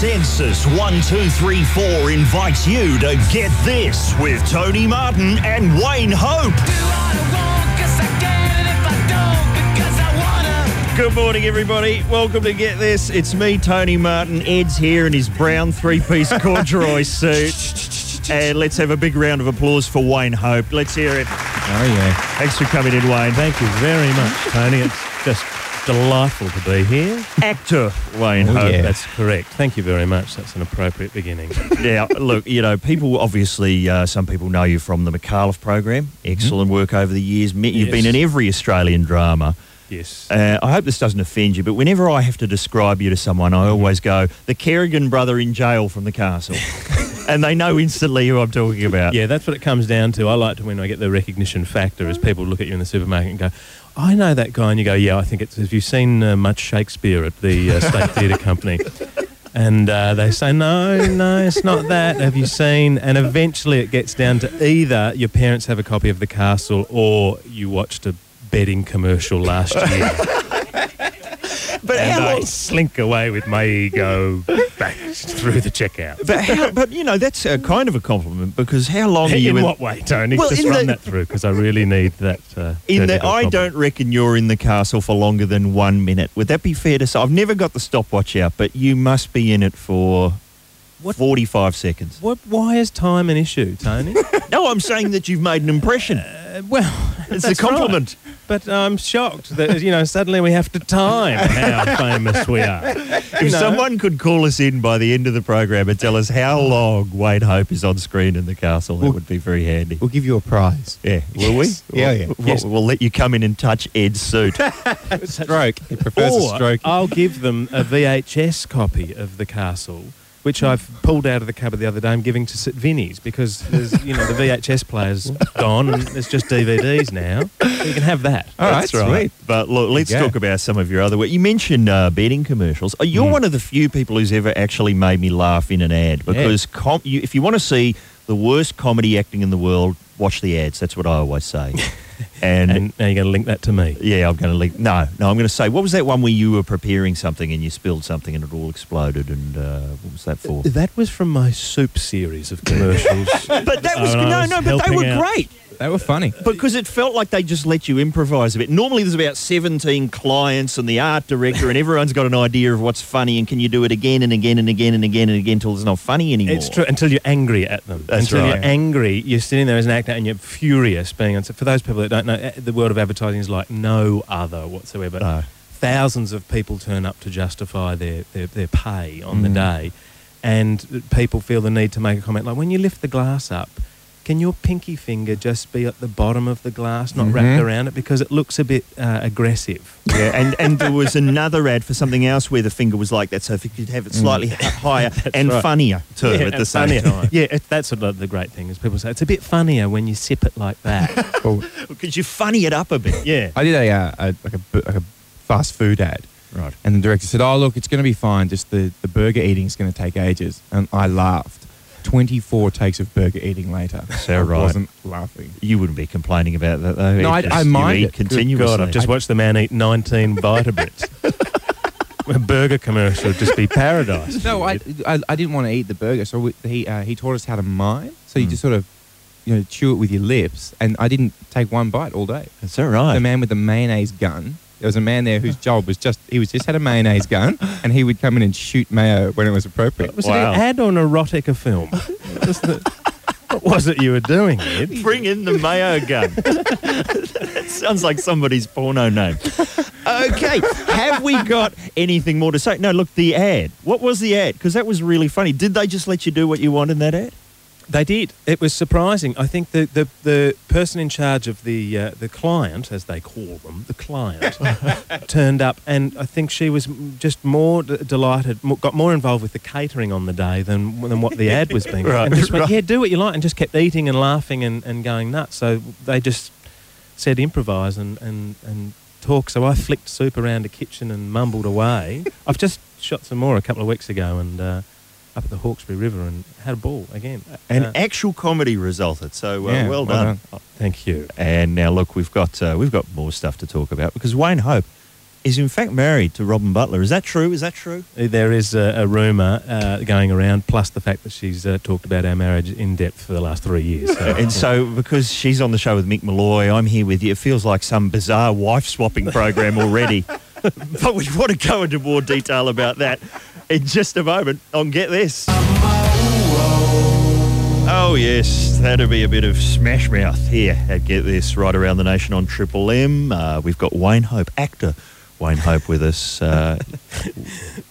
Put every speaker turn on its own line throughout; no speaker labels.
Sensis 1234 invites you to get this with Tony Martin and Wayne Hope. Good morning, everybody. Welcome to Get This. It's me, Tony Martin. Ed's here in his brown three piece corduroy suit. And let's have a big round of applause for Wayne Hope. Let's hear it.
Oh, yeah.
Thanks for coming in, Wayne.
Thank you very much, Tony. It's just delightful to be here.
Actor Wayne
Oh,
Hope.
yeah.
That's correct. Thank you very much. That's an appropriate beginning.
Now, look, you know, people obviously, uh, some people know you from the Micallef program. Excellent work over the years. You've
Yes.
been in every Australian drama.
Yes.
Uh, I hope this doesn't offend you, but whenever I have to describe you to someone, I always go, the Kerrigan brother in jail from the castle. and they know instantly who I'm talking about.
Yeah, that's what it comes down to. I like to when I get the recognition factor as people look at you in the supermarket and go, I know that guy. And you go, yeah, I think it's, have you seen uh, much Shakespeare at the uh, State Theatre Company? And uh, they say, no, no, it's not that. Have you seen? And eventually it gets down to either your parents have a copy of The Castle or you watched a bedding commercial last year.
But
and
how
I
long-
slink away with my ego back through the checkout.
But, how, but you know, that's a kind of a compliment because how long are you
in what way, Tony?
Well,
Just
in
run
the-
that through because I really need that. Uh,
In the, I
comment.
don't reckon you're in the castle for longer than one minute. Would that be fair to say? I've never got the stopwatch out, but you must be in it for
What-
45 seconds.
What? Why is time an issue, Tony?
No, I'm saying that you've made an impression.
uh, well,
It's
that's
a compliment.
right. But I'm shocked that you know suddenly we have to time how famous we are.
If
You know?
someone could call us in by the end of the program and tell us how long Wayne Hope is on screen in the castle, that would be very handy.
We'll give you a prize.
Yeah, will we?
Yeah, yeah.
We'll,
Yes.
we'll let you come in and touch Ed's suit.
Stroke. He prefers
or
a stroke.
I'll give them a VHS copy of the castle. Which I've pulled out of the cupboard the other day. I'm giving to St Vinny's because there's, you know, the VHS player's gone and it's just DVDs now. So you can have that.
All right,
That's right.
sweet.
But look, let's talk about some of your other work. You mentioned uh, betting commercials. Uh, You're
Mm.
one of the few people who's ever actually made me laugh in an ad because com- you, if you want to see the worst comedy acting in the world, watch the ads. That's what I always say. and,
And now you're going to link that to me.
yeah, I'm going to link. No, no, I'm going to say, what was that one where you were preparing something and you spilled something and it all exploded? And uh, what was that for?
That was from my soup series of commercials.
but that was
Oh,
no,
was
no, but they were
out.
great.
They were funny.
Because it felt like they just let you improvise a bit. Normally, there's about 17 clients and the art director, and everyone's got an idea of what's funny. And can you do it again and again and again and again and again until it's not funny anymore?
It's true until you're angry at them.
That's
until
right.
you're angry, you're sitting there as an actor and you're furious. Being on. For those people that don't know, eh, the world of advertising is like no other whatsoever.
No.
Thousands of people turn up to justify their their, their pay on the
Mm.
day, and people feel the need to make a comment like, when you lift the glass up. Can your pinky finger just be at the bottom of the glass, not wrapped
Mhm.
around it, because it looks a bit uh, aggressive?
Yeah, and, and there was another ad for something else where the finger was like that, so if you could have it slightly h- higher and
right.
funnier too
Yeah,
at the same
funnier.
time.
Yeah, it, that's what the, the great thing is. People say it's a bit funnier when you sip it like that.
Well,
Because you funny it up a bit.
yeah.
I did a, uh, a, like, a like a fast food ad.
Right.
And the director said, "Oh, look, it's going to be fine. Just the, the burger eating is going to take ages." And I laughed. Twenty-four takes of burger eating later.
So
I
right.
wasn't laughing.
You wouldn't be complaining about that though.
No, I-
Ed.
I
You
mind
eat
it.
Continuously.
God, I've just watched the man eat 19 Vitabrits. a burger commercial would just be paradise.
No, I, I, I didn't want to eat the burger, so we, he uh, he taught us how to mine. So you
Mm.
just sort of, you know, chew it with your lips, and I didn't take one bite all day.
That's all right.
The man with the mayonnaise gun. There was a man there whose job was just he was just had a mayonnaise gun, and he would come in and shoot mayo when it was appropriate.
Was
Wow.
it an ad or an erotica film? What was, the- what was it you were doing, Ed?
Bring in the mayo gun. that sounds like somebody's porno name. Okay, have we got anything more to say? No, look, the ad. What was the ad? Because that was really funny. Did they just let you do what you want in that ad?
They did. It was surprising. I think the, the, the person in charge of the uh, the client, as they call them, the client, turned up, and I think she was just more d- delighted, got more involved with the catering on the day than than what the ad was being.
Right,
and just went,
right.
yeah, do what you like, and just kept eating and laughing and, and going nuts. So they just said improvise and, and, and talk. So I flicked soup around the kitchen and mumbled away. I've just shot some more a couple of weeks ago and uh, up at the Hawkesbury River and had a ball again.
An
Uh,
actual comedy resulted. So uh,
Yeah,
well,
well
done.
Thank you.
And now look, we've got uh, we've got more stuff to talk about because Wayne Hope is in fact married to Robyn Butler. Is that true? Is that true?
There is a, a rumour uh, going around, plus the fact that she's uh, talked about our marriage in depth for the last three years. So,
And so, because she's on the show with Mick Molloy, I'm here with you. It feels like some bizarre wife swapping program already. but we want to go into more detail about that in just a moment on Get This. Oh, yes, that'll be a bit of smash mouth here at Get This right around the nation on Triple M. Uh, we've got Wayne Hope, actor Wayne Hope, with us. Uh,
I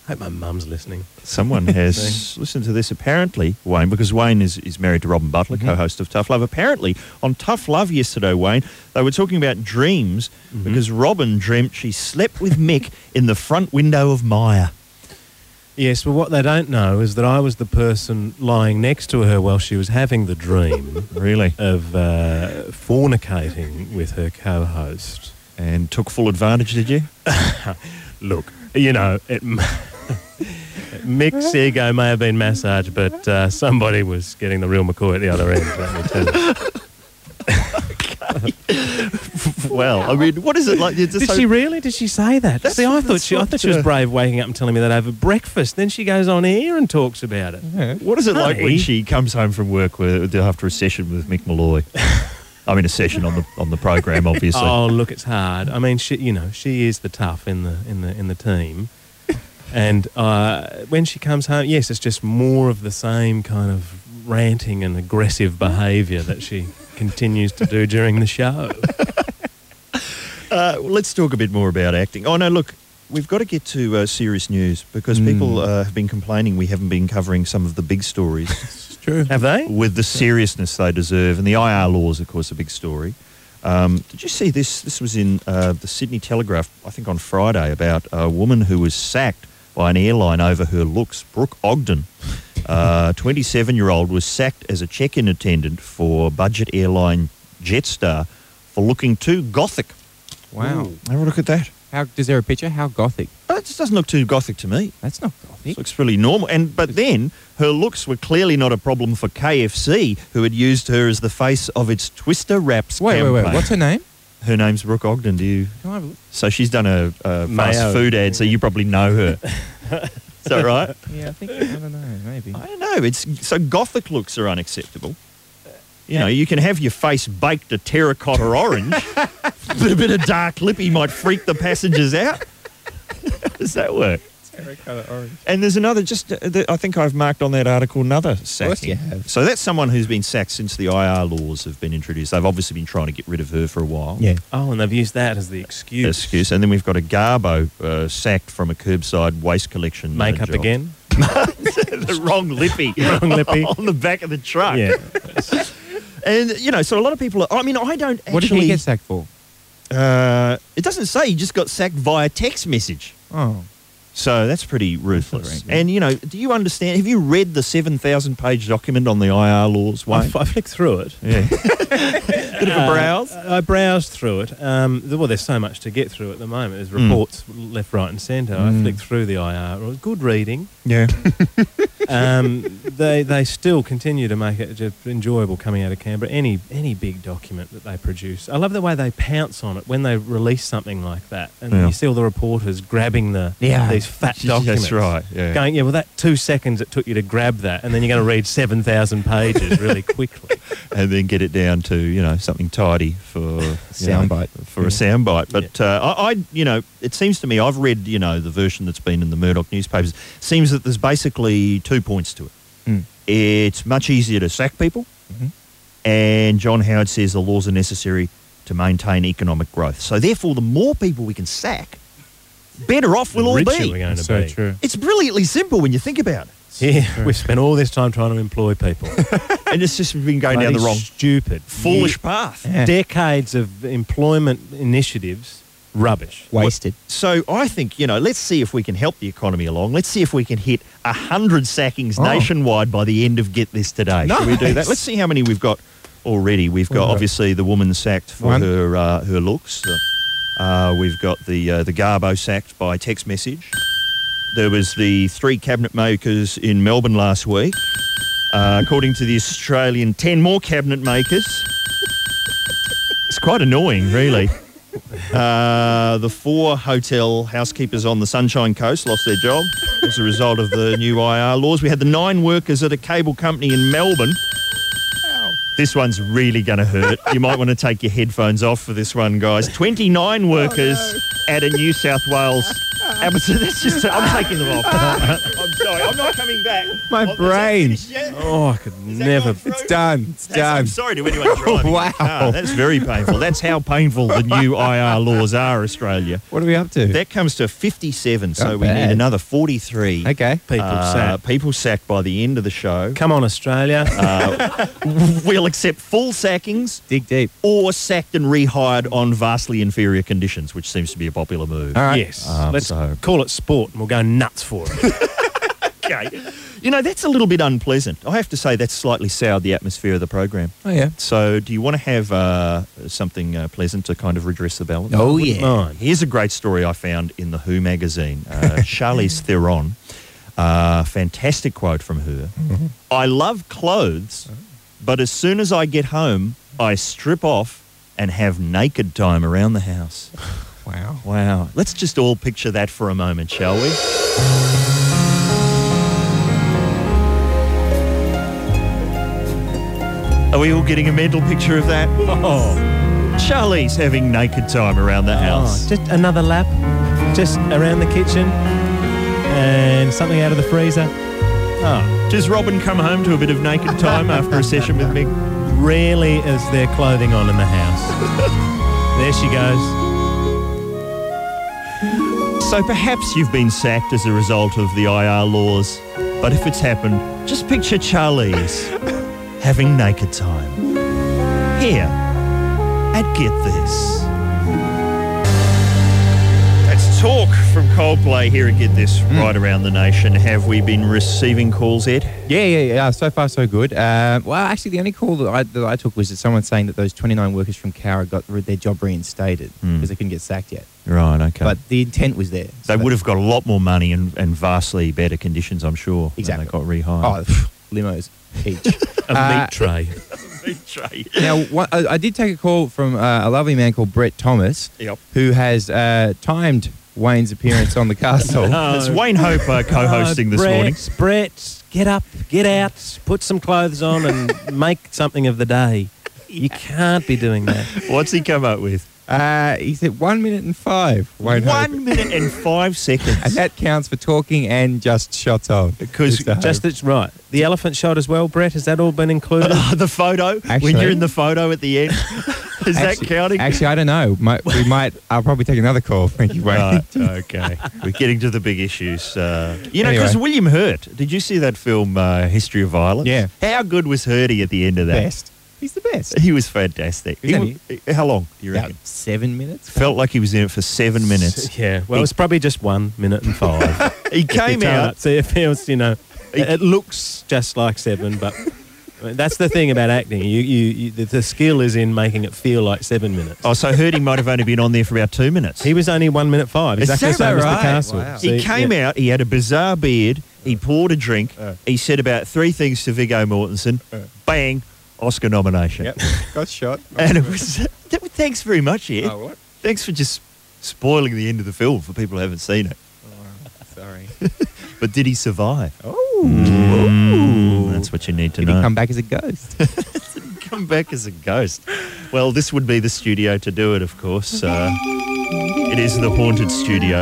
hope my mum's listening.
Someone has listened to this apparently, Wayne, because Wayne is, is married to Robyn Butler,
Mm-hmm.
co-host of Tough Love. Apparently, on Tough Love yesterday, Wayne, they were talking about dreams
Mm-hmm.
because Robyn dreamt she slept with Mick in the front window of Maya.
Yes, well, what they don't know is that I was the person lying next to her while she was having the dream
Really?
of uh, fornicating with her co-host.
And took full advantage, did you?
Look, you know, it, Mick's ego may have been massaged, but uh, somebody was getting the real McCoy at the other end. Let me tell you.
well, I mean, what is it like?
Did
so-
she really? Did she say that?
That's-
See, I thought she, I thought she was brave waking up and telling me that over breakfast. Then she goes on air and talks about it.
Yeah.
What is it like when she comes home from work with, after a session with Mick Molloy? I mean, a session on the on the program, obviously.
Oh, look, it's hard. I mean, she, you know, she is the tough in the in the in the team, and uh, when she comes home, yes, it's just more of the same kind of ranting and aggressive behaviour that she continues to do during the show.
Uh, let's talk a bit more about acting. Oh no, look, we've got to get to uh, serious news because
Mm.
people uh, have been complaining we haven't been covering some of the big stories
It's true.
Have they?
with the seriousness they deserve. And the IR laws, of course, a big story. Um, did you see this? This was in uh, the Sydney Telegraph, I think on Friday, about a woman who was sacked by an airline over her looks. Brooke Ogden, uh, 27 year old, was sacked as a check in attendant for budget airline Jetstar for looking too gothic.
Wow.
Have a look at that.
How is there a picture? How gothic?
Oh, it just doesn't look too gothic to me.
That's not gothic.
It looks really normal. And but then her looks were clearly not a problem for KFC, who had used her as the face of its Twister wraps
Wait, wait, wait.
campaign.
What's her name?
Her name's Brooke Ogden? Do you?
Can I have a look?
So she's done a, a fast
Mayo.
food ad, so you probably know her. Is that right?
Yeah, I think I don't know. Maybe.
I don't know. It's so gothic looks are unacceptable. You know, you can have your face baked a terracotta orange, but a bit of dark lippy might freak the passengers out. How does that work?
Terracotta orange.
And there's another, just uh, the, I think I've marked on that article another sacking.
course you have.
So that's someone who's been sacked since the IR laws have been introduced. They've obviously been trying to get rid of her for a while.
Yeah.
Oh, and they've used that as the excuse.
Excuse. And then we've got a Garbo uh, sacked from a curbside waste collection. uh,
Makeup again.
the wrong lippy.
Wrong lippy.
on the back of the truck.
Yeah.
And, you know, so a lot of people are, I mean, I don't actually.
What did he get sacked for?
Uh, it doesn't say. He just got sacked via text message.
Oh.
So that's pretty ruthless. And, you know, do you understand? Have you read the 7,000 page document on the IR laws,
I,
Wayne?
f- I flicked through it.
Yeah. Bit of a
Uh,
browse.
I browsed through it. Um, well, there's so much to get through at the moment. There's
Mm.
reports left, right, and centre. I
Mm.
flicked through the IR. It was good reading.
Yeah.
Um, they they still continue to make it just enjoyable coming out of Canberra. Any any big document that they produce, I love the way they pounce on it when they release something like that, and
Yeah.
you see all the reporters grabbing the
Yeah.
these fat documents.
That's right. Yeah.
Going, yeah, well, that two seconds it took you to grab that, and then you're going to read 7,000 pages really quickly.
and then get it down to you know something tidy for you know,
Soundbite.
for a soundbite. But uh, I, I, you know, it seems to me I've read you know the version that's been in the Murdoch newspapers. Seems that there's basically two points to it.
Mm.
It's much easier to sack people,
Mhm.
and John Howard says the laws are necessary to maintain economic growth. So therefore, the more people we can sack, better off we'll
The
all be.
we're going to
So
be.
true.
It's brilliantly simple when you think about it,
Yeah, we've spent all this time trying to employ people.
and it's just been going down the wrong,
stupid,
foolish path.
Yeah.
decades of employment initiatives, rubbish.
Wasted.
So I think, you know, let's see if we can help the economy along. Let's see if we can hit 100 sackings
Oh.
nationwide by the end of Get This Today. Shall we do that? Let's see how many we've got already. We've got
Well,
obviously the woman sacked for
One.
her uh, her looks. Uh, we've got the uh, the Garbo sacked by text message. There was the three cabinet makers in Melbourne last week. Uh, according to the Australian, 10 more cabinet makers. It's quite annoying, really. Uh, the four hotel housekeepers on the Sunshine Coast lost their job as a result of the new IR laws. We had the nine workers at a cable company in Melbourne. This one's really going to hurt. You might want to take your headphones off for this one, guys. 29 workers oh, at a New South Wales. Amazon. That's just. I'm taking them off. I'm sorry. I'm not coming back.
My
Oh, is
brain.
Oh, I could never.
It's done. It's
That's- I'm
done.
sorry to anyone driving.
Wow.
Ah, that's very painful. That's how painful the new IR laws are, Australia.
What are we up to?
That comes to 57, so
Not
we need another 43.
okay.
People
Uh,
sacked.
people sacked by the end of the show.
Come on, Australia.
Uh, we'll accept full sackings
Dig deep.
or sacked and rehired on vastly inferior conditions, which seems to be a popular move.
All right.
yes.
Um,
Let's
so-
call it sport and we'll go nuts for it.
Okay. You know, that's a little bit unpleasant. I have to say that's slightly soured the atmosphere of the program.
Oh yeah.
So, do you want to have uh, something uh, pleasant to kind of redress the balance?
Oh yeah.
mind.
Here's a great story I found in the Who magazine. Uh, Charlize Theron, uh, fantastic quote from her. I love clothes, but as soon as I get home, I strip off and have naked time around the house.
Wow.
Wow. Let's just all picture that for a moment, shall we? Are we all getting a mental picture of that?
Oh,
Charlie's having naked time around the oh, house.
oh, just another lap, just around the kitchen, and something out of the freezer. Oh,
Does Robyn come home to a bit of naked time after a session with Mick?
rarely is there clothing on in the house. there she goes.
So perhaps you've been sacked as a result of the IR laws, but if it's happened, just picture Charlie's having naked time. Here at Get This. That's talk from Coldplay here at Get This right around the nation. Have we been receiving calls, Ed?
Yeah, yeah, yeah. So far, so good. Um, well, actually, the only call that I, that I took was that someone saying that those 29 workers from Cowra got their job reinstated
Hmm.
because they couldn't get sacked yet.
Right, okay.
But the intent was there.
they would have got a lot more money and, and vastly better conditions, I'm sure. when
Exactly.
They got rehired.
Oh, limos each.
A
Uh,
meat tray.
Meat tray.
now, I, I did take a call from uh, a lovely man called Brett Thomas,
Yep.
who has uh, timed Wayne's appearance on the castle.
It's Wayne Hope uh, co-hosting
Oh,
this
Brett,
morning.
Brett, get up, get out, put some clothes on, and make something of the day. You can't be doing that.
What's he come up with?
Uh, he said one minute and five. Wayne Hope.
One minute and five seconds.
And that counts for talking and just shots on.
Because
Just that's right. The elephant shot as well, Brett. Has that all been included?
Uh, the photo
Actually, when
you're in the photo at the end is that counting?
Actually, I don't know. Might, we might. I'll probably take another call. Thank you, Wayne.
Right, okay. We're getting to the big issues. Uh, you know, because
Anyway.
William Hurt, did you see that film, uh, History of Violence?
Yeah.
How good was Hurty at the end of that?
Best. He's the best.
He was fantastic. He
that
how long, do you
About
reckon?
seven minutes.
Felt like he was in it for seven minutes.
yeah. Well, it's probably just one minute and five.
He came out.
So it feels, you know, it, it looks just like seven, but I mean, that's the thing about acting. You, you, you the, the skill is in making it feel like seven minutes.
Oh, so Hurty might have only been on there for about two minutes.
He was only one minute five.
Is
Exactly the
that
same as the
right?
castle.
Wow.
He came
yeah.
out, he had a bizarre beard, he poured a drink,
Uh.
he said about three things to Viggo Mortensen,
Uh.
bang, Oscar nomination.
Yep. Got shot.
And it was, thanks very much, Ed.
Oh, what?
Thanks for just spoiling the end of the film for people who haven't seen it.
Oh, sorry.
But did he survive?
Oh.
Mm, that's what you need to
Did
know.
Did he come back as a ghost?
come back as a ghost. Well, this would be the studio to do it, of course. Uh, it is the haunted studio.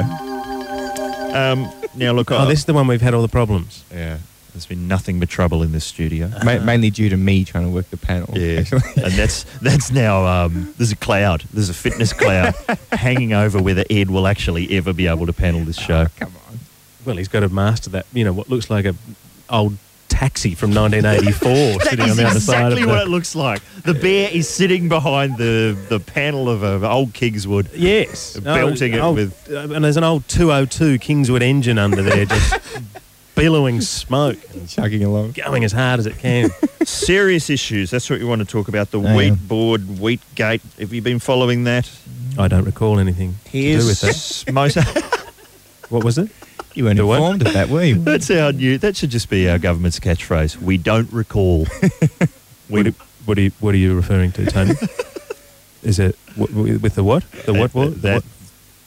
Um, now, look,
Oh,
I-
this is the one we've had all the problems.
yeah, there's been nothing but trouble in this studio.
Ma- mainly due to me trying to work the panel.
Yeah,
actually.
and that's that's now. Um, there's a cloud. There's a fitness cloud hanging over whether Ed will actually ever be able to panel this show.
Come on.
Well, he's got to master that. You know what looks like a old taxi from 1984 sitting on the other side of
exactly what it looks like. The bear is sitting behind the, the panel of an old Kingswood.
Yes,
Belting it
old-
with-
uh, and there's an old 202 Kingswood engine under there, just billowing smoke, and
Chugging along.
going as hard as it can.
Serious issues. That's what we want to talk about. The
Oh,
wheat
yeah.
board, wheat gate. Have you been following that?
I don't recall anything to do with that.
Here's most.
What was it?
You weren't
Do what?
informed of that, were you?
That's our new. That should just be our government's catchphrase. We don't recall.
What, are- what are you What are you referring to, Tony? Is it w- w- with the what? The what?
That-
what?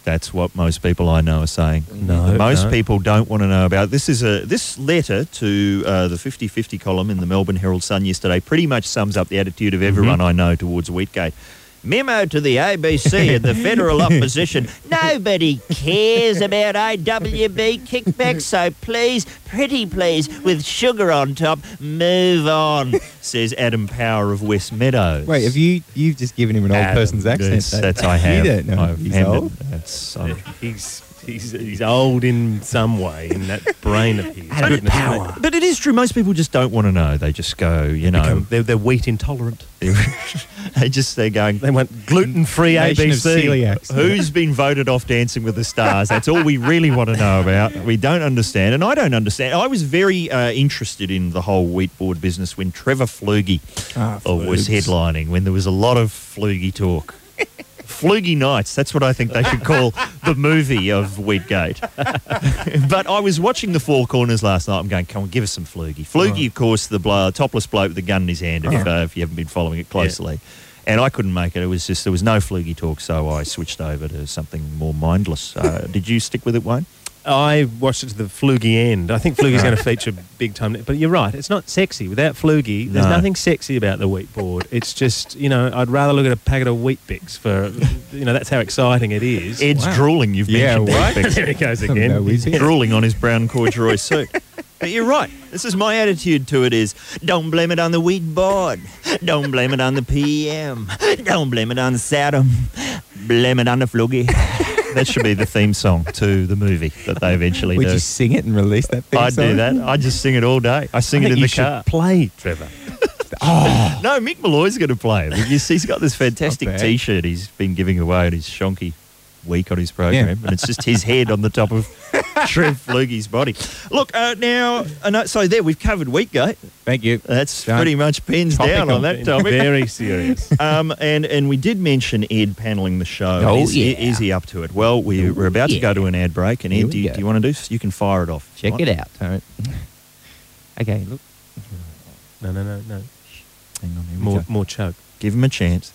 That- that's what most people I know are saying.
No,
most
no.
people don't want to know about. This is a this letter to uh, the 50-50 column in the Melbourne Herald Sun yesterday. Pretty much sums up the attitude of everyone I know towards Wheatgate. Memo to the ABC and the federal opposition. Nobody cares about AWB kickbacks, so please, pretty please, with sugar on top, move on, says Adam Power of West Meadows.
Wait, have you you've just given him an old
Adam,
person's accent?
Yes, that's I have.
You don't know
I've
he's
handed-
old.
That's, um,
He's, he's, he's old in some way in that brain of his. Goodness me.
But it is true. Most people just don't want to know. They just go, you know,
Become- they're, they're wheat intolerant.
they just they're going.
They want gluten free
Nation of
ABC.
celiacs.
Who's been voted off Dancing with the Stars? That's all we really want to know about. We don't understand, and I don't understand. I was very uh, interested in the whole wheat board business when Trevor Flugge
Ah,
uh, was
Flugs.
headlining, when there was a lot of Flugie talk. Flugie Nights, that's what I think they should call the movie of Wheatgate. but I was watching the Four Corners last night. I'm going, come on, give us some Flugie. Flugie, of course, the blo- topless bloke with the gun in his hand, if, uh, if you haven't been following it closely. And I couldn't make it. It was just, there was no Flugie talk, so I switched over to something more mindless. Uh, did you stick with it, Wayne?
I watched it to the Flugie end. I think Flugie's going to feature big time. But you're right, it's not sexy. Without Flugie, there's
No.
nothing sexy about the wheat board. It's just, you know, I'd rather look at a packet of wheat bix for, you know, that's how exciting it is.
Ed's
Wow.
drooling, you've
Yeah,
mentioned. Ed Beck.
there he goes
oh,
again.
is it?
drooling on his brown corduroy suit. But you're right. This is my attitude to it is don't blame it on the wheat board. Don't blame it on the PM. Don't blame it on Saddam. Blame it on the fluggy. That should be the theme song to the movie that they eventually do.
Would
do.
you sing it and release that thing?
I'd do that. I'd just sing it all day. I sing
I
it in
you
the
should
car.
play, Trevor.
No, Mick Molloy's going to play it. He's he's got this fantastic. T-shirt he's been giving away at his shonky week on his program,
Yeah.
and it's just his head on the top of Trev Flugge's body. Look, uh, now, uh, no, so there we've covered Wheatgate.
Thank you.
That's
Done.
pretty much pins down on that topic.
Very serious.
Um, and and we did mention Ed paneling the show.
Oh,
is,
yeah.
is he up to it? Well, we, we're about to go to an ad break, and
Here
Ed, do you, do you want to do? You can fire it off.
Check it out. Tone. Okay, look.
No, no, no, no.
Hang on, here we
More,
go.
more chug.
Give him a chance.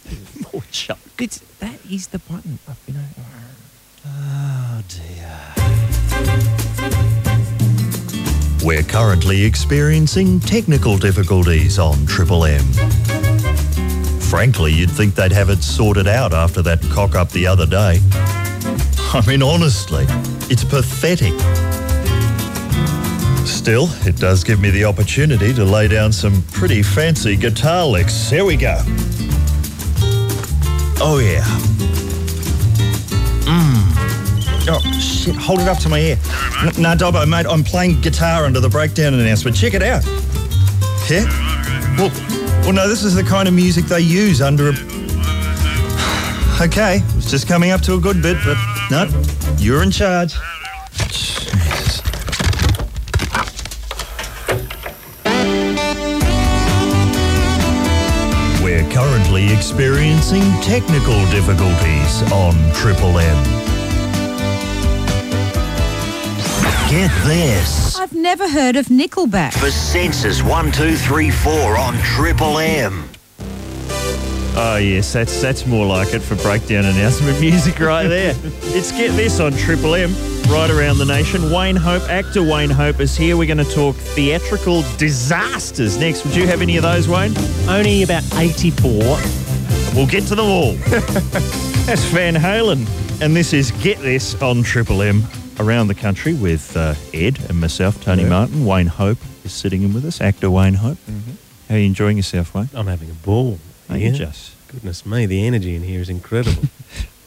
More chuck.
Good. That is the button.
Oh dear. We're currently experiencing technical difficulties on Triple M. Frankly, you'd think they'd have it sorted out after that cock up the other day. I mean, honestly, it's pathetic. Still, it does give me the opportunity to lay down some pretty fancy guitar licks. Here we go. Oh, yeah. Oh, shit. Hold it up to my ear. N- No, Dobbo, mate, I'm playing guitar under the breakdown announcement. Check it out. Yeah? Well, well, no, this is the kind of music they use under a. Okay, it's just coming up to a good bit, but no, you're in charge. We're currently experiencing technical difficulties on Triple M. Get this.
I've never heard of Nickelback.
for Sensis 1234 on Triple M.
Oh yes, that's that's more like it for breakdown announcement music right there. it's get this on Triple M right around the nation. Wayne Hope, actor Wayne Hope is here. We're going to talk theatrical disasters next. Would you have any of those, Wayne?
Only about 84.
We'll get to them all. That's Van Halen, and this is Get This on Triple M around the country with uh, Ed and myself, Tony
Yeah.
Martin. Wayne Hope is sitting in with us, actor Wayne Hope. How are you enjoying yourself, Wayne?
I'm having a ball.
Are you
Yeah.
just?
Goodness me, the energy in here is incredible.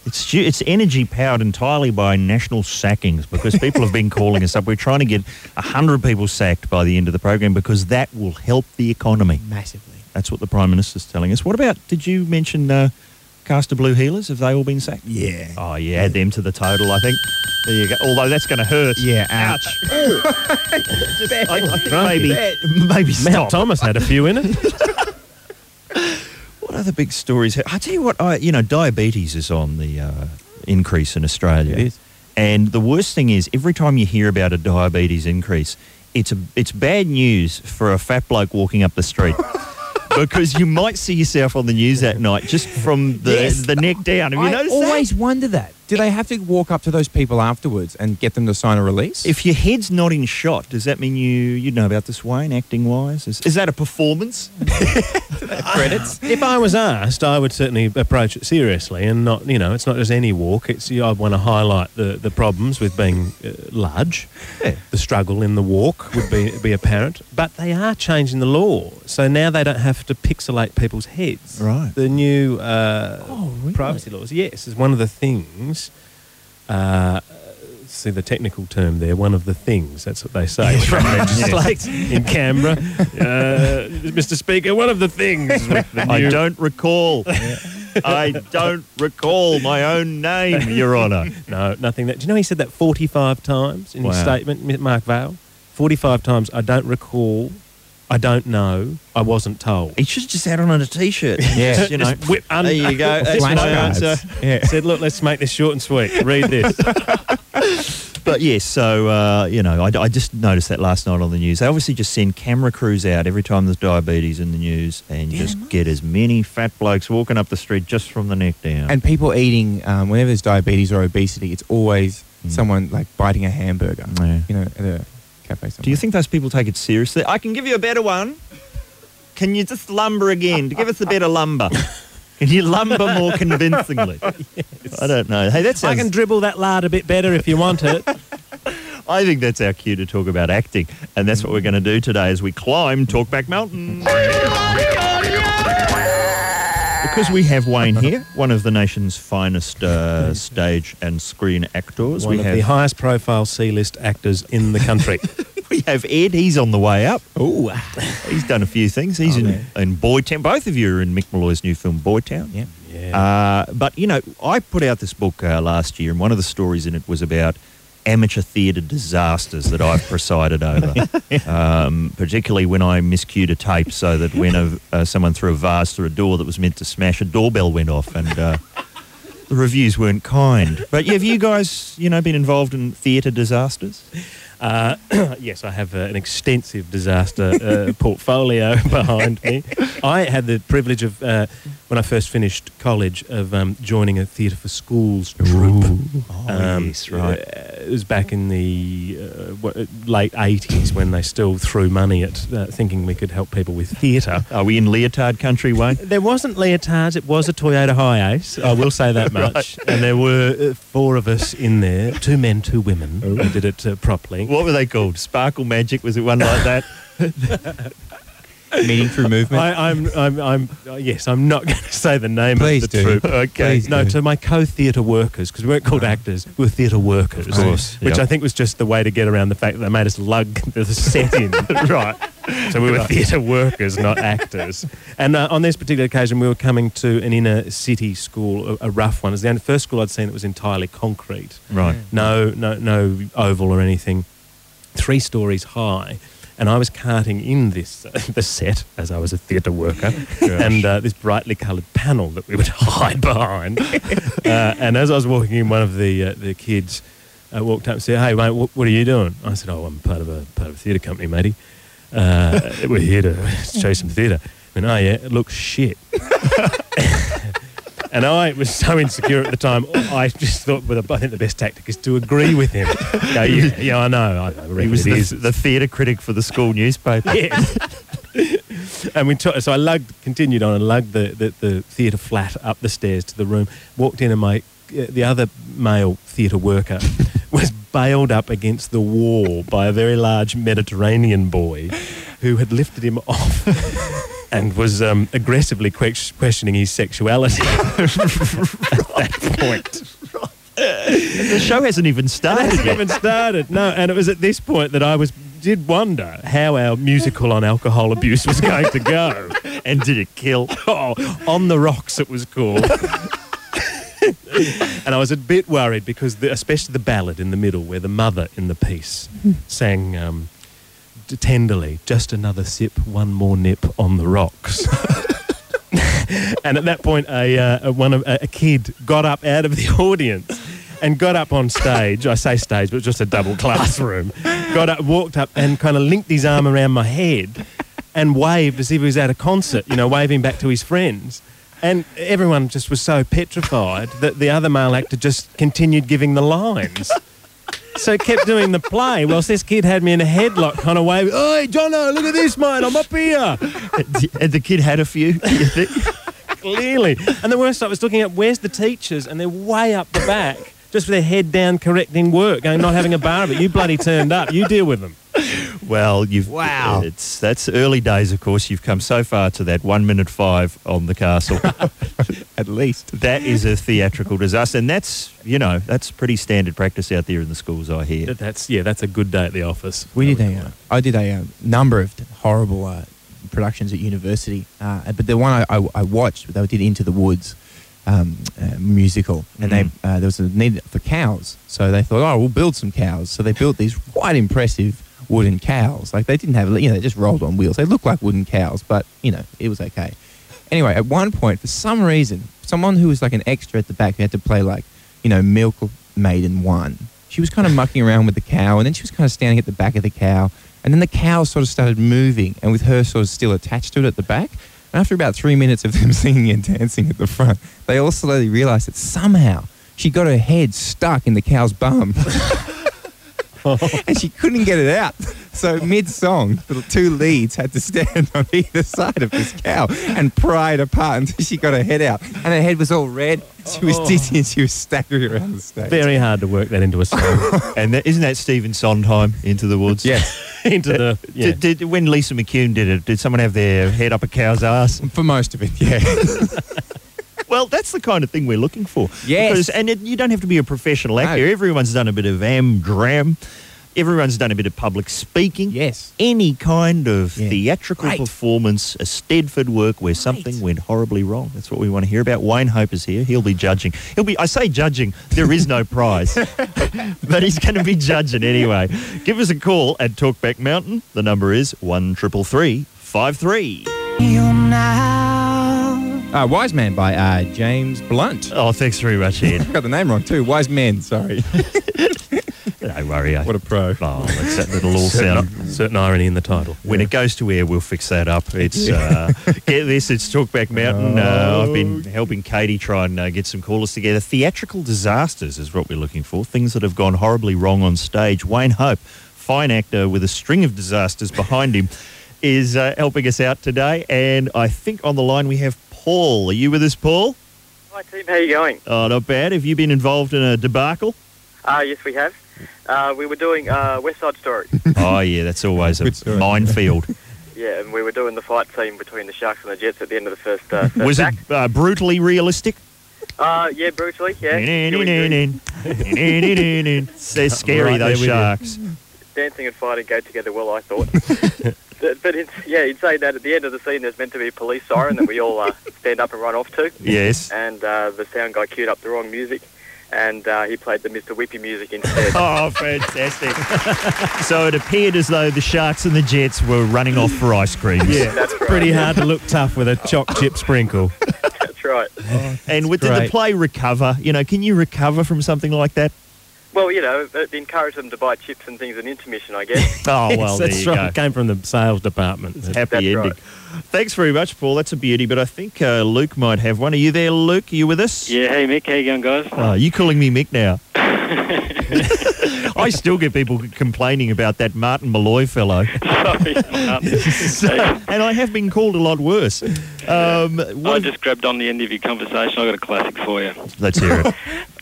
It's it's energy powered entirely by national sackings because people have been calling us up. We're trying to get hundred people sacked by the end of the program because that will help the economy.
Massively.
That's what the prime minister's telling us. What about? Did you mention uh, Caster Blue Heelers? Have they all been sacked?
Yeah.
Oh yeah, add them to the total. I think. There you go. Although that's going to hurt.
Yeah,
Ouch. Just- I, I think
Crikey.
maybe maybe
Mount. Thomas had a few in it.
What other big stories? I tell you what, I, you know, diabetes is on the uh, increase in Australia.
It is.
And the worst thing is, every time you hear about a diabetes increase, it's a, it's bad news for a fat bloke walking up the street. Because you might see yourself on the news that night just from the
Yes.
the neck down. Have you
I
noticed
always wonder that. Do they have to walk up to those people afterwards and get them to sign a release?
If your head's not in shot, does that mean you you know about this, Wayne, acting wise? Is, is that a performance?
credits.
If I was asked, I would certainly approach it seriously and not, you know, it's not just any walk. It's I want to highlight the, the problems with being uh, large.
Yeah.
The struggle in the walk would be be apparent, but they are changing the law, so now they don't have to pixelate people's heads.
Right.
The new uh,
Oh, really?
privacy laws, yes, is one of the things. Uh, see the technical term there. One of the things. That's what they say.
Yes, right, yes.
legislate in Canberra, uh, Mr. Speaker. One of the things. The
I don't recall. I don't recall my own name, Your Honour.
No, nothing. That. Do you know he said that 45 times in his statement, Mark Vaile? 45 times. I don't recall. I don't know. I wasn't told.
He should have just had on a t-shirt.
Yeah.
Just, you know.
Whip un-
there you go. That's my answer.
Yeah.
Said, look, let's make this short and sweet. Read this.
But yes, so uh, you know, I, I just noticed that last night on the news. They obviously just send camera crews out every time there's diabetes in the news, and just get as many fat blokes walking up the street just from the neck down.
And people eating, um, whenever there's diabetes or obesity, it's always someone like biting a hamburger.
Yeah.
You know, at a cafe. Somewhere.
Do you think those people take it seriously? I can give you a better one. Can you just lumber again? to Give us a better lumber. Can you lumber more convincingly? I don't know. Hey, that
I can dribble that lard a bit better if you want it.
I think that's our cue to talk about acting, and that's what we're going to do today as we climb Talkback Mountain. Because we have Wayne here, one of the nation's finest uh, stage and screen actors.
One
we
of
have
the highest profile C-list actors in the country.
we have Ed. He's on the way up.
Oh,
He's done a few things. He's in,
Okay.
in Boytown. Both of you are in Mick Molloy's new film Boytown.
yeah.
yeah.
Uh, but you know, I put out this book uh, last year, and one of the stories in it was about amateur theatre disasters that I've presided over. um, particularly when I miscued a tape, so that when a, uh, someone threw a vase through a door that was meant to smash, a doorbell went off, and uh, the reviews weren't kind. But have you guys, you know, been involved in theatre disasters?
Uh, yes, I have uh, an extensive disaster uh, portfolio behind me. I had the privilege of, uh, when I first finished college, of um, joining a theatre for schools troupe.
Oh,
Um,
yes, right.
It was back in the uh, late 80s when they still threw money at uh, thinking we could help people with theatre.
Are we in leotard country, Wayne?
There wasn't leotards, it was a Toyota Hiace, I will say that much. And there were uh, four of us in there, two men, two women, who did it uh, properly.
What were they called? Sparkle Magic? Was it one like that?
Meeting through movement.
I, I'm, I'm, I'm, uh, yes, I'm not going to say the name
Please
of the
do.
troupe.
Okay.
Please
No,
do.
to my co-theatre workers, because we weren't called actors, we were theatre workers.
Of course,
Which
yep.
I think was just the way to get around the fact that they made us lug the set in. right. So we were theatre workers, not actors. And uh, on this particular occasion, we were coming to an inner city school, a, a rough one. It was the only first school I'd seen that was entirely concrete.
Right.
No, no, no oval or anything. Three stories high. And I was carting in this uh, the set as I was a theatre worker, and uh, this brightly coloured panel that we would hide behind. uh, and as I was walking in, one of the uh, the kids uh, walked up and said, "Hey, mate, what, what are you doing?" I said, "Oh, I'm part of a part of a theatre company, matey. Uh, we're here to show some theatre." And oh yeah, it looks shit. And I was so insecure at the time, I just thought, well, I think the best tactic is to agree with him. Go, yeah, yeah, I know. I know
He was the, the theatre critic for the school newspaper.
Yes. and we so I lugged, continued on and lugged the, the, the theatre flat up the stairs to the room. Walked in, and my uh, the other male theatre worker was bailed up against the wall by a very large Mediterranean boy who had lifted him off. And was um, aggressively que- questioning his sexuality at that point.
The show hasn't even
It
started
hasn't
yet.
even started. No, and it was at this point that I was did wonder how our musical on alcohol abuse was going to go.
And did it kill?
Oh, on the rocks it was called. and I was a bit worried because, the, especially the ballad in the middle, where the mother in the piece sang um, tenderly, "Just another sip, one more nip on the rocks." and at that point, a, uh, one of, a, kid got up out of the audience and got up on stage. I say stage, but just a double classroom. Got up, walked up, and kind of linked his arm around my head. and waved as if he was at a concert, you know, waving back to his friends. And everyone just was so petrified that the other male actor just continued giving the lines. So kept doing the play whilst this kid had me in a headlock, kind of waving, Hey, Jono, look at this, mate, I'm up here.
And the kid had a few, you think?
Clearly. And the worst I was looking at, where's the teachers? And they're way up the back, just with their head down, correcting work, going, not having a bar of it. You bloody turned up. You deal with them.
Well, you've
Wow.
It's that's early days, of course. You've come so far to that one minute five on the castle.
At least.
that is a theatrical disaster, and that's you know that's pretty standard practice out there in the schools. I hear.
That's, yeah, that's a good day at the office.
We did a, uh, I did a uh, number of horrible uh, productions at university, uh, but the one I, I, I watched, they did Into the Woods um, uh, musical, and they
Mhm.
uh, there was a need for cows, so they thought, oh, we'll build some cows. So they built these quite impressive wooden cows. Like they didn't have, you know, they just rolled on wheels. They looked like wooden cows, but you know, it was okay. Anyway, at one point, for some reason, someone who was like an extra at the back who had to play like, you know, Milk Maiden One. She was kind of mucking around with the cow, and then she was kind of standing at the back of the cow, and then the cow sort of started moving, and with her sort of still attached to it at the back. And after about three minutes of them singing and dancing at the front, they all slowly realised that somehow she got her head stuck in the cow's bum. and she couldn't get it out. So mid song, the two leads had to stand on either side of this cow and pry it apart until she got her head out. And her head was all red. She was oh. dizzy and she was staggering around the stage.
Very hard to work that into a song.
And that, isn't that Stephen Sondheim into the woods?
Yes,
into the, yeah.
Did, did, when Lisa McCune did it, did someone have their head up a cow's ass?
for most of it, yeah.
Well, that's the kind of thing we're looking for.
Yes.
Because, and it, you don't have to be a professional actor.
No.
Everyone's done a bit of am dram. Everyone's done a bit of public speaking.
yes.
Any kind of
Yeah.
theatrical
Great.
performance, a Stedford work where something went horribly wrong. That's what we want to hear about. Wayne Hope is here. He'll be judging. He'll be. I say judging. There is no prize, but he's going to be judging anyway. Give us a call at Talkback Mountain. The number is one triple three five three.
Uh, Wise Man by uh, James Blunt.
Oh, thanks very much, Ed.
Got the name wrong too. Wise Men, sorry.
Don't worry. I,
what a pro.
oh, that's that little all
certain,
sound.
certain irony in the title.
When it goes to air, we'll fix that up. It's uh, get this. It's Talkback Mountain. Uh, I've been helping Katie try and uh, get some callers together. Theatrical disasters is what we're looking for. Things that have gone horribly wrong on stage. Wayne Hope, fine actor with a string of disasters behind him, is uh, helping us out today. And I think on the line we have Paul. Are you with us, Paul?
Hi team, how are you going?
Oh, not bad. Have you been involved in a debacle?
Uh, yes, we have. Uh, we were doing uh, West Side Story.
oh yeah, that's always a
story.
minefield.
yeah, and we were doing the fight scene between the Sharks and the Jets at the end of the first. Uh, first
Was it
act.
uh, brutally realistic?
Uh, yeah, brutally. Yeah, Doing- doing-
They're scary,
Right
those sharks.
dancing and fighting go together well, I thought. but but it's, yeah, you'd say that at the end of the scene, there's meant to be a police siren that we all uh, stand up and run off to,
Yes.
and uh, the sound guy queued up the wrong music, and uh, he played the Mr. Whippy music instead.
Oh, fantastic. so it appeared as though the Sharks and the Jets were running off for ice cream.
Yeah,
That's right.
pretty hard to look tough with a choc chip sprinkle.
That's right.
And with, did the play recover? You know, can you recover from something like that?
Well, you know, it encouraged them to buy chips and things in intermission, I guess.
Oh,
Yes,
well, there
that's
you
right.
go.
Came from the sales department.
Happy
That's
ending.
right.
Thanks very much, Paul. That's a beauty. But I think uh, Luke might have one. Are you there, Luke? Are you with us?
Yeah, hey Mick, how you going, guys?
Oh, you calling me Mick now? I still get people complaining about that Martin Molloy fellow.
Sorry,
So- and I have been called a lot worse. Um,
I just grabbed on the end of your conversation. I've got a classic for you.
Let's hear it.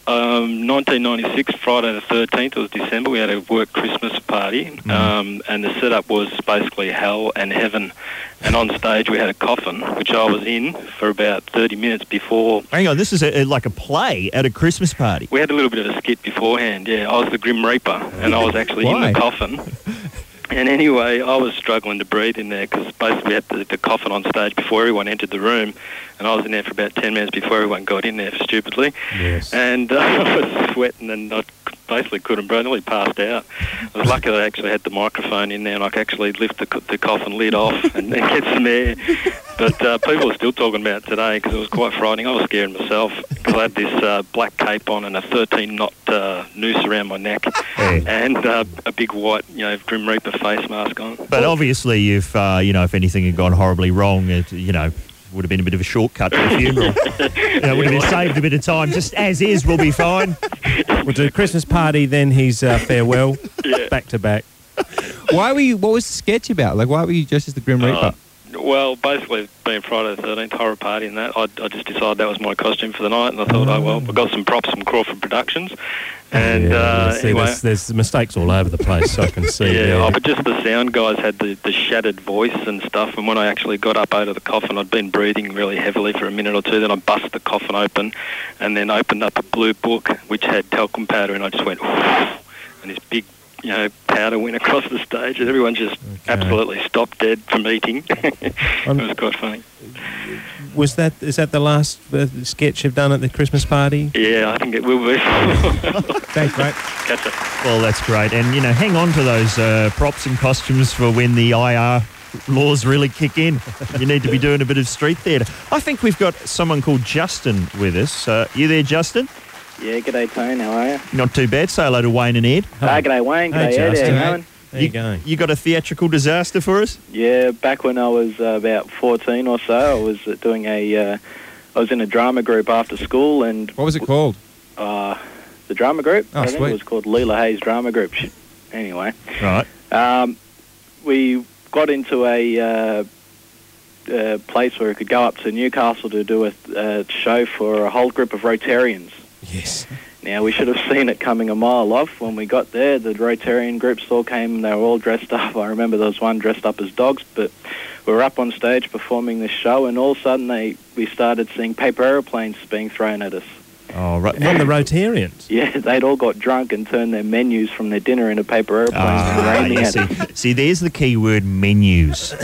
Um, 1996, Friday the 13th, it was December. We had a work Christmas party, um, and the setup was basically hell and heaven. And on stage, we had a coffin, which I was in for about 30 minutes before.
Hang on, this is a, like a play at a Christmas party.
We had a little bit of a skit beforehand. Yeah, I was the Grim Reaper, and I was actually in the coffin. And anyway, I was struggling to breathe in there because basically we had the, the coffin on stage before everyone entered the room, and I was in there for about 10 minutes before everyone got in there stupidly.
Yes.
And uh, I was sweating and I basically couldn't breathe. I nearly passed out. I was lucky that I actually had the microphone in there and I could actually lift the, the coffin lid off and, and get some air. But uh, people are still talking about it today because it was quite frightening. I was scared myself because I had this uh, black cape on and a 13 knot uh, noose around my neck
Yeah.
and uh, a big white, you know, Grim Reaper face mask on.
But obviously, if uh, you know, if anything had gone horribly wrong, it you know would have been a bit of a shortcut to the funeral. you know, would have been saved a bit of time. Just as is, we'll be fine.
We'll do Christmas party, then his uh, farewell,
Yeah.
back to back.
Why were you? What was the sketch about? Like, why were you dressed as the Grim Reaper?
Uh, well, basically, being Friday the 13th horror party and that, I, I just decided that was my costume for the night, and I thought, oh, well, I got some props from Crawford Productions, and
Yeah,
uh,
see,
anyway.
there's, there's mistakes all over the place, so I can see.
Yeah,
yeah.
oh, but just the sound guys had the, the shattered voice and stuff. And when I actually got up out of the coffin, I'd been breathing really heavily for a minute or two. Then I bust the coffin open and then opened up a blue book which had talcum powder, and I just went, and this big, you know, powder went across the stage, and everyone just absolutely stopped dead from eating. it
Um,
was quite funny.
Was that is that the last uh, sketch you've done at the Christmas party?
Yeah, I think it will be.
Thanks, mate.
Catch it.
Well, that's great. And, you know, hang on to those uh, props and costumes for when the IR laws really kick in. You need to be doing a bit of street theatre. I think we've got someone called Justin with us. Uh, you there, Justin?
Yeah, g'day Tone, how are you?
Not too bad. Say hello to Wayne and Ed.
Ah, g'day Wayne,
Hey,
g'day Ed,
Justin.
how you going?
How you going?
You got a theatrical disaster for us?
Yeah, back when I was uh, about 14 or so, I was uh, doing a, uh, I was in a drama group after school and
What was it called?
uh, the drama group,
Oh,
I think
sweet.
it was called Leela Hayes Drama Group. Anyway,
Right.
um, we got into a uh, uh, place where we could go up to Newcastle to do a uh, show for a whole group of Rotarians.
Yes.
Now, we should have seen it coming a mile off. When we got there, the Rotarian groups all came, they were all dressed up. I remember there was one dressed up as dogs, but we were up on stage performing this show, and all of a sudden they, we started seeing paper aeroplanes being thrown at us.
Oh, right.
From the Rotarians.
Yeah, they'd all got drunk and turned their menus from their dinner into paper airplanes
Ah, you see, see, there's the key word menus.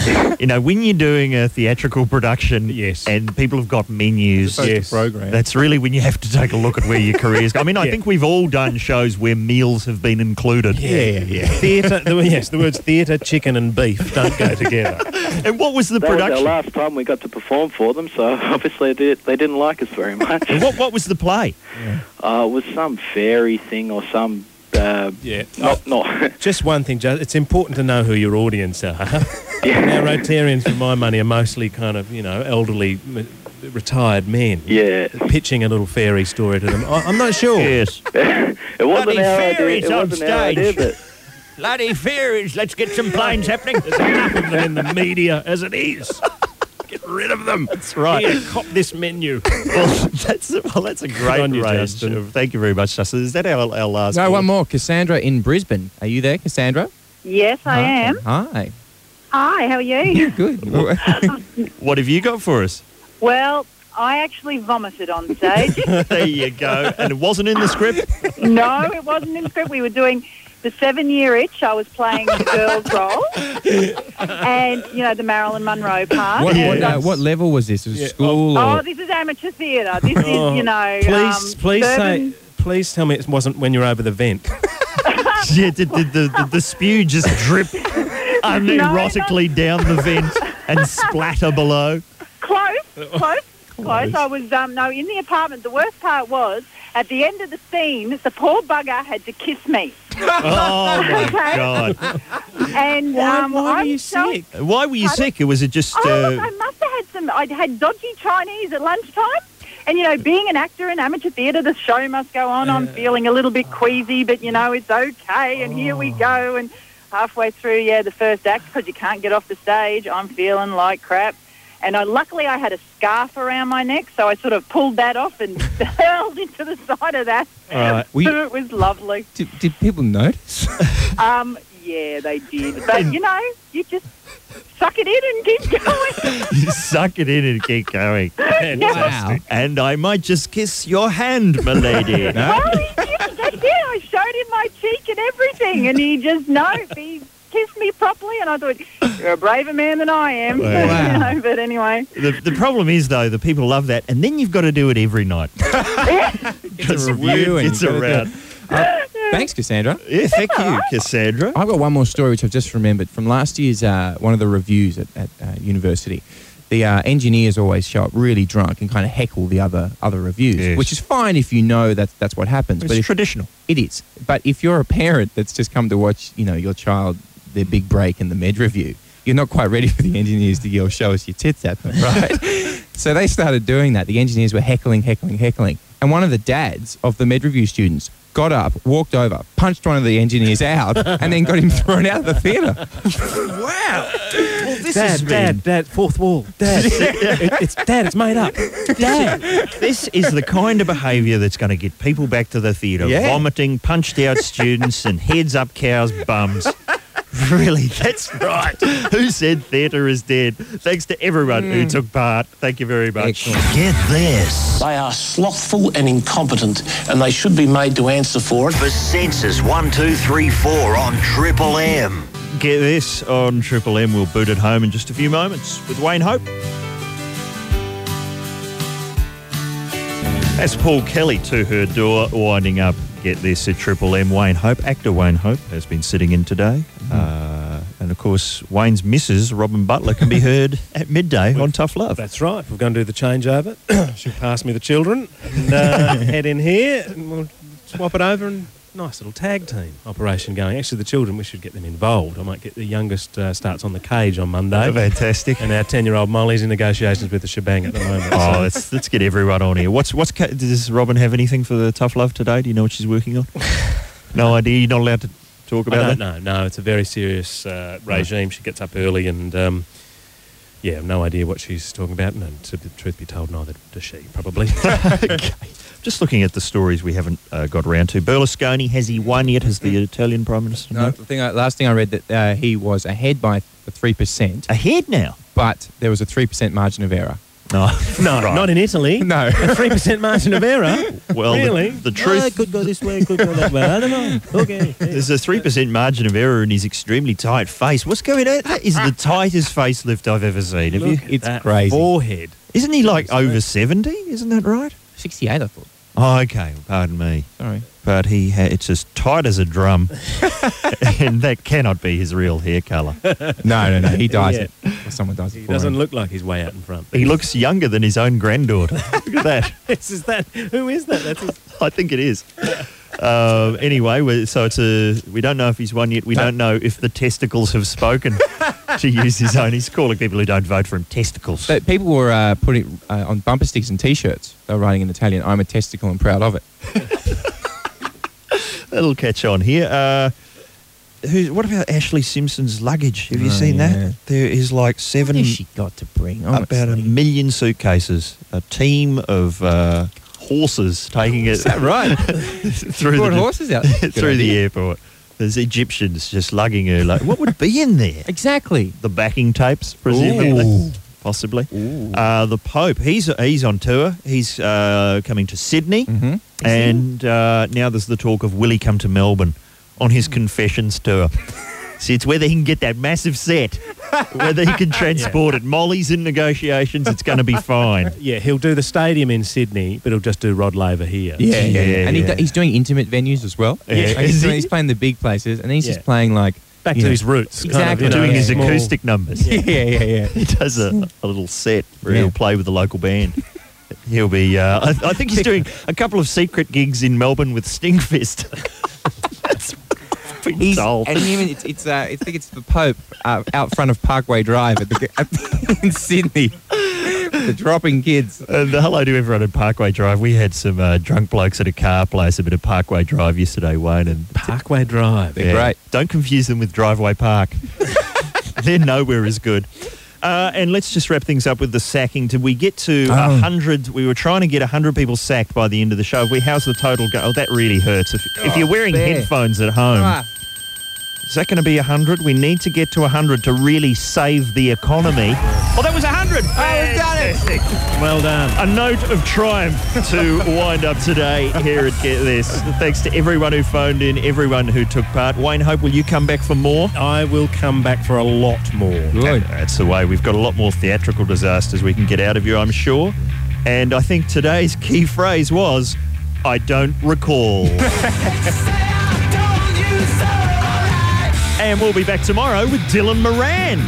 you know, when you're doing a theatrical production
Yes.
and people have got menus,
Yes.
program.
that's really when you have to take a look at where your career's going. I mean, I
Yeah.
think we've all done shows where meals have been included.
Yeah, yeah. Theatre. the- Yes, the words theatre, chicken, and beef don't go together.
And what was the
That was our last time we got to perform for them, so obviously they, they didn't like us very much.
And what, what was the play?
Uh, it was some fairy thing or some... Uh,
Yeah.
not, not
Just one thing, Joe. It's important to know who your audience are. now, Rotarians, for my money, are mostly kind of, you know, elderly, m- retired men.
yeah.
Pitching a little fairy story to them. I, I'm not sure.
Yes.
it wasn't
Bloody
our idea.
fairies
It
on
wasn't our idea,
stage.
but
Bloody fairies, let's get some planes happening.
There's enough of them in the media as it is. Get rid of them.
That's right.
Here, cop this menu.
well, that's, well, that's a great
on you,
range.
Justin.
Thank you very much, Justin. Is that our, our last
No,
call?
one more. Cassandra in Brisbane. Are you there, Cassandra?
Yes, I am.
Hi.
Hi, how are you?
Good.
What have you got for us?
well, I actually vomited on stage.
there you go. And it wasn't in the script?
no, it wasn't in script. We were doing the seven year itch. I was playing the girl's role. And, you know, the Marilyn Monroe part.
what,
Yeah.
what, uh, what level was this? Was it
Yeah.
school
Oh,
or?
this is amateur theatre. This is,
Oh,
you know.
Please,
um,
please
suburban-
say, please tell me it wasn't when you're over the vent.
yeah, did, did the, the, the spew just drip unerotically down the vent and splatter below?
Close, close, close. I was um no in the apartment. The worst part was at the end of the scene, the poor bugger had to kiss me,
Oh, my
Okay.
God.
and
Why,
um,
why were
I'm
you
so-
sick?
Why were you
Pardon?
sick? Or was it just...
Oh, look,
Uh,
I must have had some. I'd had dodgy Chinese at lunchtime. And, you know, being an actor in amateur theatre, the show must go on. I'm feeling a little bit queasy, but, you know, it's okay. And here we go. And halfway through, yeah, the first act, because you can't get off the stage, I'm feeling like crap. And I, luckily, I had a scarf around my neck, so I sort of pulled that off and hurled into the side of that.
All right.
Were you-
it was lovely.
did, did people notice?
Um, yeah, they did. But, you know, you just suck it in and keep going.
you suck it in and keep going.
wow.
And I might just kiss your hand, my lady.
Well, he just, that's it. I showed him my cheek and everything, and he just no, he kissed me properly, and I thought you're a braver man than I am.
Wow.
you know, but anyway,
The, the problem is, though, the people love that, and then you've got to do it every night.
It's a review
It's
you've gotta
around.
it. Thanks, Cassandra.
Yeah, thank you, Cassandra.
I've got one more story which I've just remembered from last year's uh, one of the revues at, at uh, university. The uh, engineers always show up really drunk and kind of heckle the other other revues,
Yes.
which is fine if you know that that's what happens.
It's
but if,
traditional.
it is. But if you're a parent that's just come to watch, you know, your child their big break in the med revue, you're not quite ready for the engineers to yell, "Show us your tits" at them, right? so they started doing that. The engineers were heckling, heckling, heckling, and one of the dads of the med revue students got up, walked over, punched one of the engineers out, and then got him thrown out of the theatre.
Wow. Well, this
Dad,
has been-
Dad, Dad, fourth wall. Dad, it, it's Dad. It's made up. Dad.
This is the kind of behaviour that's going to get people back to the theatre,
Yeah.
vomiting, punched out students, and heads up cows' bums. Really, that's right. Who said theatre is dead? Thanks to everyone who hmm. took part. Thank you very much.
Excellent.
Get this.
They are slothful and incompetent, and they should be made to answer for it.
For Sensis 1234 on Triple M.
Get this on Triple M. We'll boot it home in just a few moments with Wayne Hope. As Paul Kelly to her door, winding up. Get this at Triple M. Wayne Hope, actor Wayne Hope, has been sitting in today. Uh, and of course, Wayne's missus, Robyn Butler, can be heard at midday on Tough Love.
That's right. We're going to do the changeover. She'll pass me the children and uh, head in here and we'll swap it over and nice little tag team operation going. Actually, the children, we should get them involved. I might get the youngest uh, starts on the cage on Monday.
Fantastic.
And our 10 year old Molly's in negotiations with the shebang at the moment.
Oh,
so-
let's, let's get everyone on here. What's what's ca- does Robyn have anything for the tough love today? Do you know what she's working on? no idea. You're not allowed to talk about
don't
that.
know. No, it's a very serious uh, regime. She gets up early and, um, yeah, no idea what she's talking about. And to the truth be told, neither does she, probably.
okay. Just looking at the stories we haven't uh, got around to. Berlusconi has he won yet? Has the Italian prime minister?
No, the thing I, last thing I read that uh, he was ahead by three percent,
ahead now.
but there was a three percent margin of error.
No,
no,
Right.
not in Italy.
No.
A 3% margin of error.
Well,
really?
the truth-
Oh, it could go this way, it could go that way. I don't know. Okay.
There's a three percent margin of error in his extremely tight face. What's going on? That is the tightest facelift I've ever seen. Have you?
Look at
It's
that
crazy.
Forehead.
Isn't he like over seventy? Isn't that right?
Sixty-eight, I thought.
Oh, okay. Pardon me.
Sorry.
But he ha- it's as tight as a drum, and that cannot be his real hair colour.
No, no, no. He dyes
Yeah.
it. Or someone does it
He
for
doesn't
him.
look like he's way out in front.
He looks younger than his own granddaughter. Look at that.
Is, is that who is that? That's his,
I think it is. Um, anyway, we- so it's a. We don't know if he's won yet. We don't know if the testicles have spoken. to use his own. He's calling people who don't vote for him testicles.
But people were uh, putting uh, on bumper sticks and T-shirts. They were writing in Italian, "I'm a testicle and proud of it."
That'll catch on here. Uh, who's, what about Ashlee Simpson's luggage? Have you
Oh,
seen
yeah.
that? There is like seven,
What has she got to bring?
about a million suitcases. A team of uh, horses taking it
Is that right?
through the
horses out.
Through the airport. There's Egyptians just lugging her. Like, what would be in there?
Exactly.
The backing tapes, presumably,
Ooh.
possibly. Uh, the Pope, he's he's on tour. He's uh, coming to Sydney,
Mhm.
And uh, now there's the talk of will he come to Melbourne on his confessions tour. See, it's whether he can get that massive set, whether he can transport it. Molly's in negotiations. It's going to be fine.
yeah, he'll do the stadium in Sydney, but he'll just do Rod Laver here.
Yeah, yeah,
Yeah,
And he,
yeah.
he's doing intimate venues as well.
Yeah.
Like, he's, doing- he's playing the big places, and he's
Yeah.
just playing like
Back
you
to
know,
his roots.
Exactly.
Kind of, you know,
Doing his
small-
acoustic numbers.
Yeah, yeah, yeah.
He does a, a little set where
Yeah.
he'll play with the local band. He'll be. Uh, I, I think he's doing a couple of secret gigs in Melbourne with Stinkfist. That's been
He's,
told.
and even it's it's uh, I think it's the Pope uh, out front of Parkway Drive at the, at, in Sydney. the dropping kids.
And uh, hello to everyone at Parkway Drive. We had some uh, drunk blokes at a car place a bit of Parkway Drive yesterday, Wayne. And
Parkway Drive.
They're great.
Don't confuse them with Driveway Park. They're nowhere as good. Uh, and let's just wrap things up with the sacking. Did we get to a
Oh.
hundred? We were trying to get hundred people sacked by the end of the show. We how's the total go? Oh, that really hurts. If, if you're wearing
there.
headphones at home,
Ah,
is that going to be hundred? We need to get to hundred to really save the economy. Oh, that was hundred. Oh, we've done it.
Well done.
A note of triumph to wind up today here at Get This. Thanks to everyone who phoned in, everyone who took part. Wayne Hope, will you come back for more?
I will come back for a lot more.
good.
Uh, that's the way. We've got a lot more theatrical disasters we can get out of you, I'm sure. And I think today's key phrase was, I don't recall. And we'll be back tomorrow with Dylan Moran.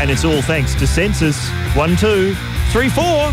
And it's all thanks to Sensis. One, two, three, four.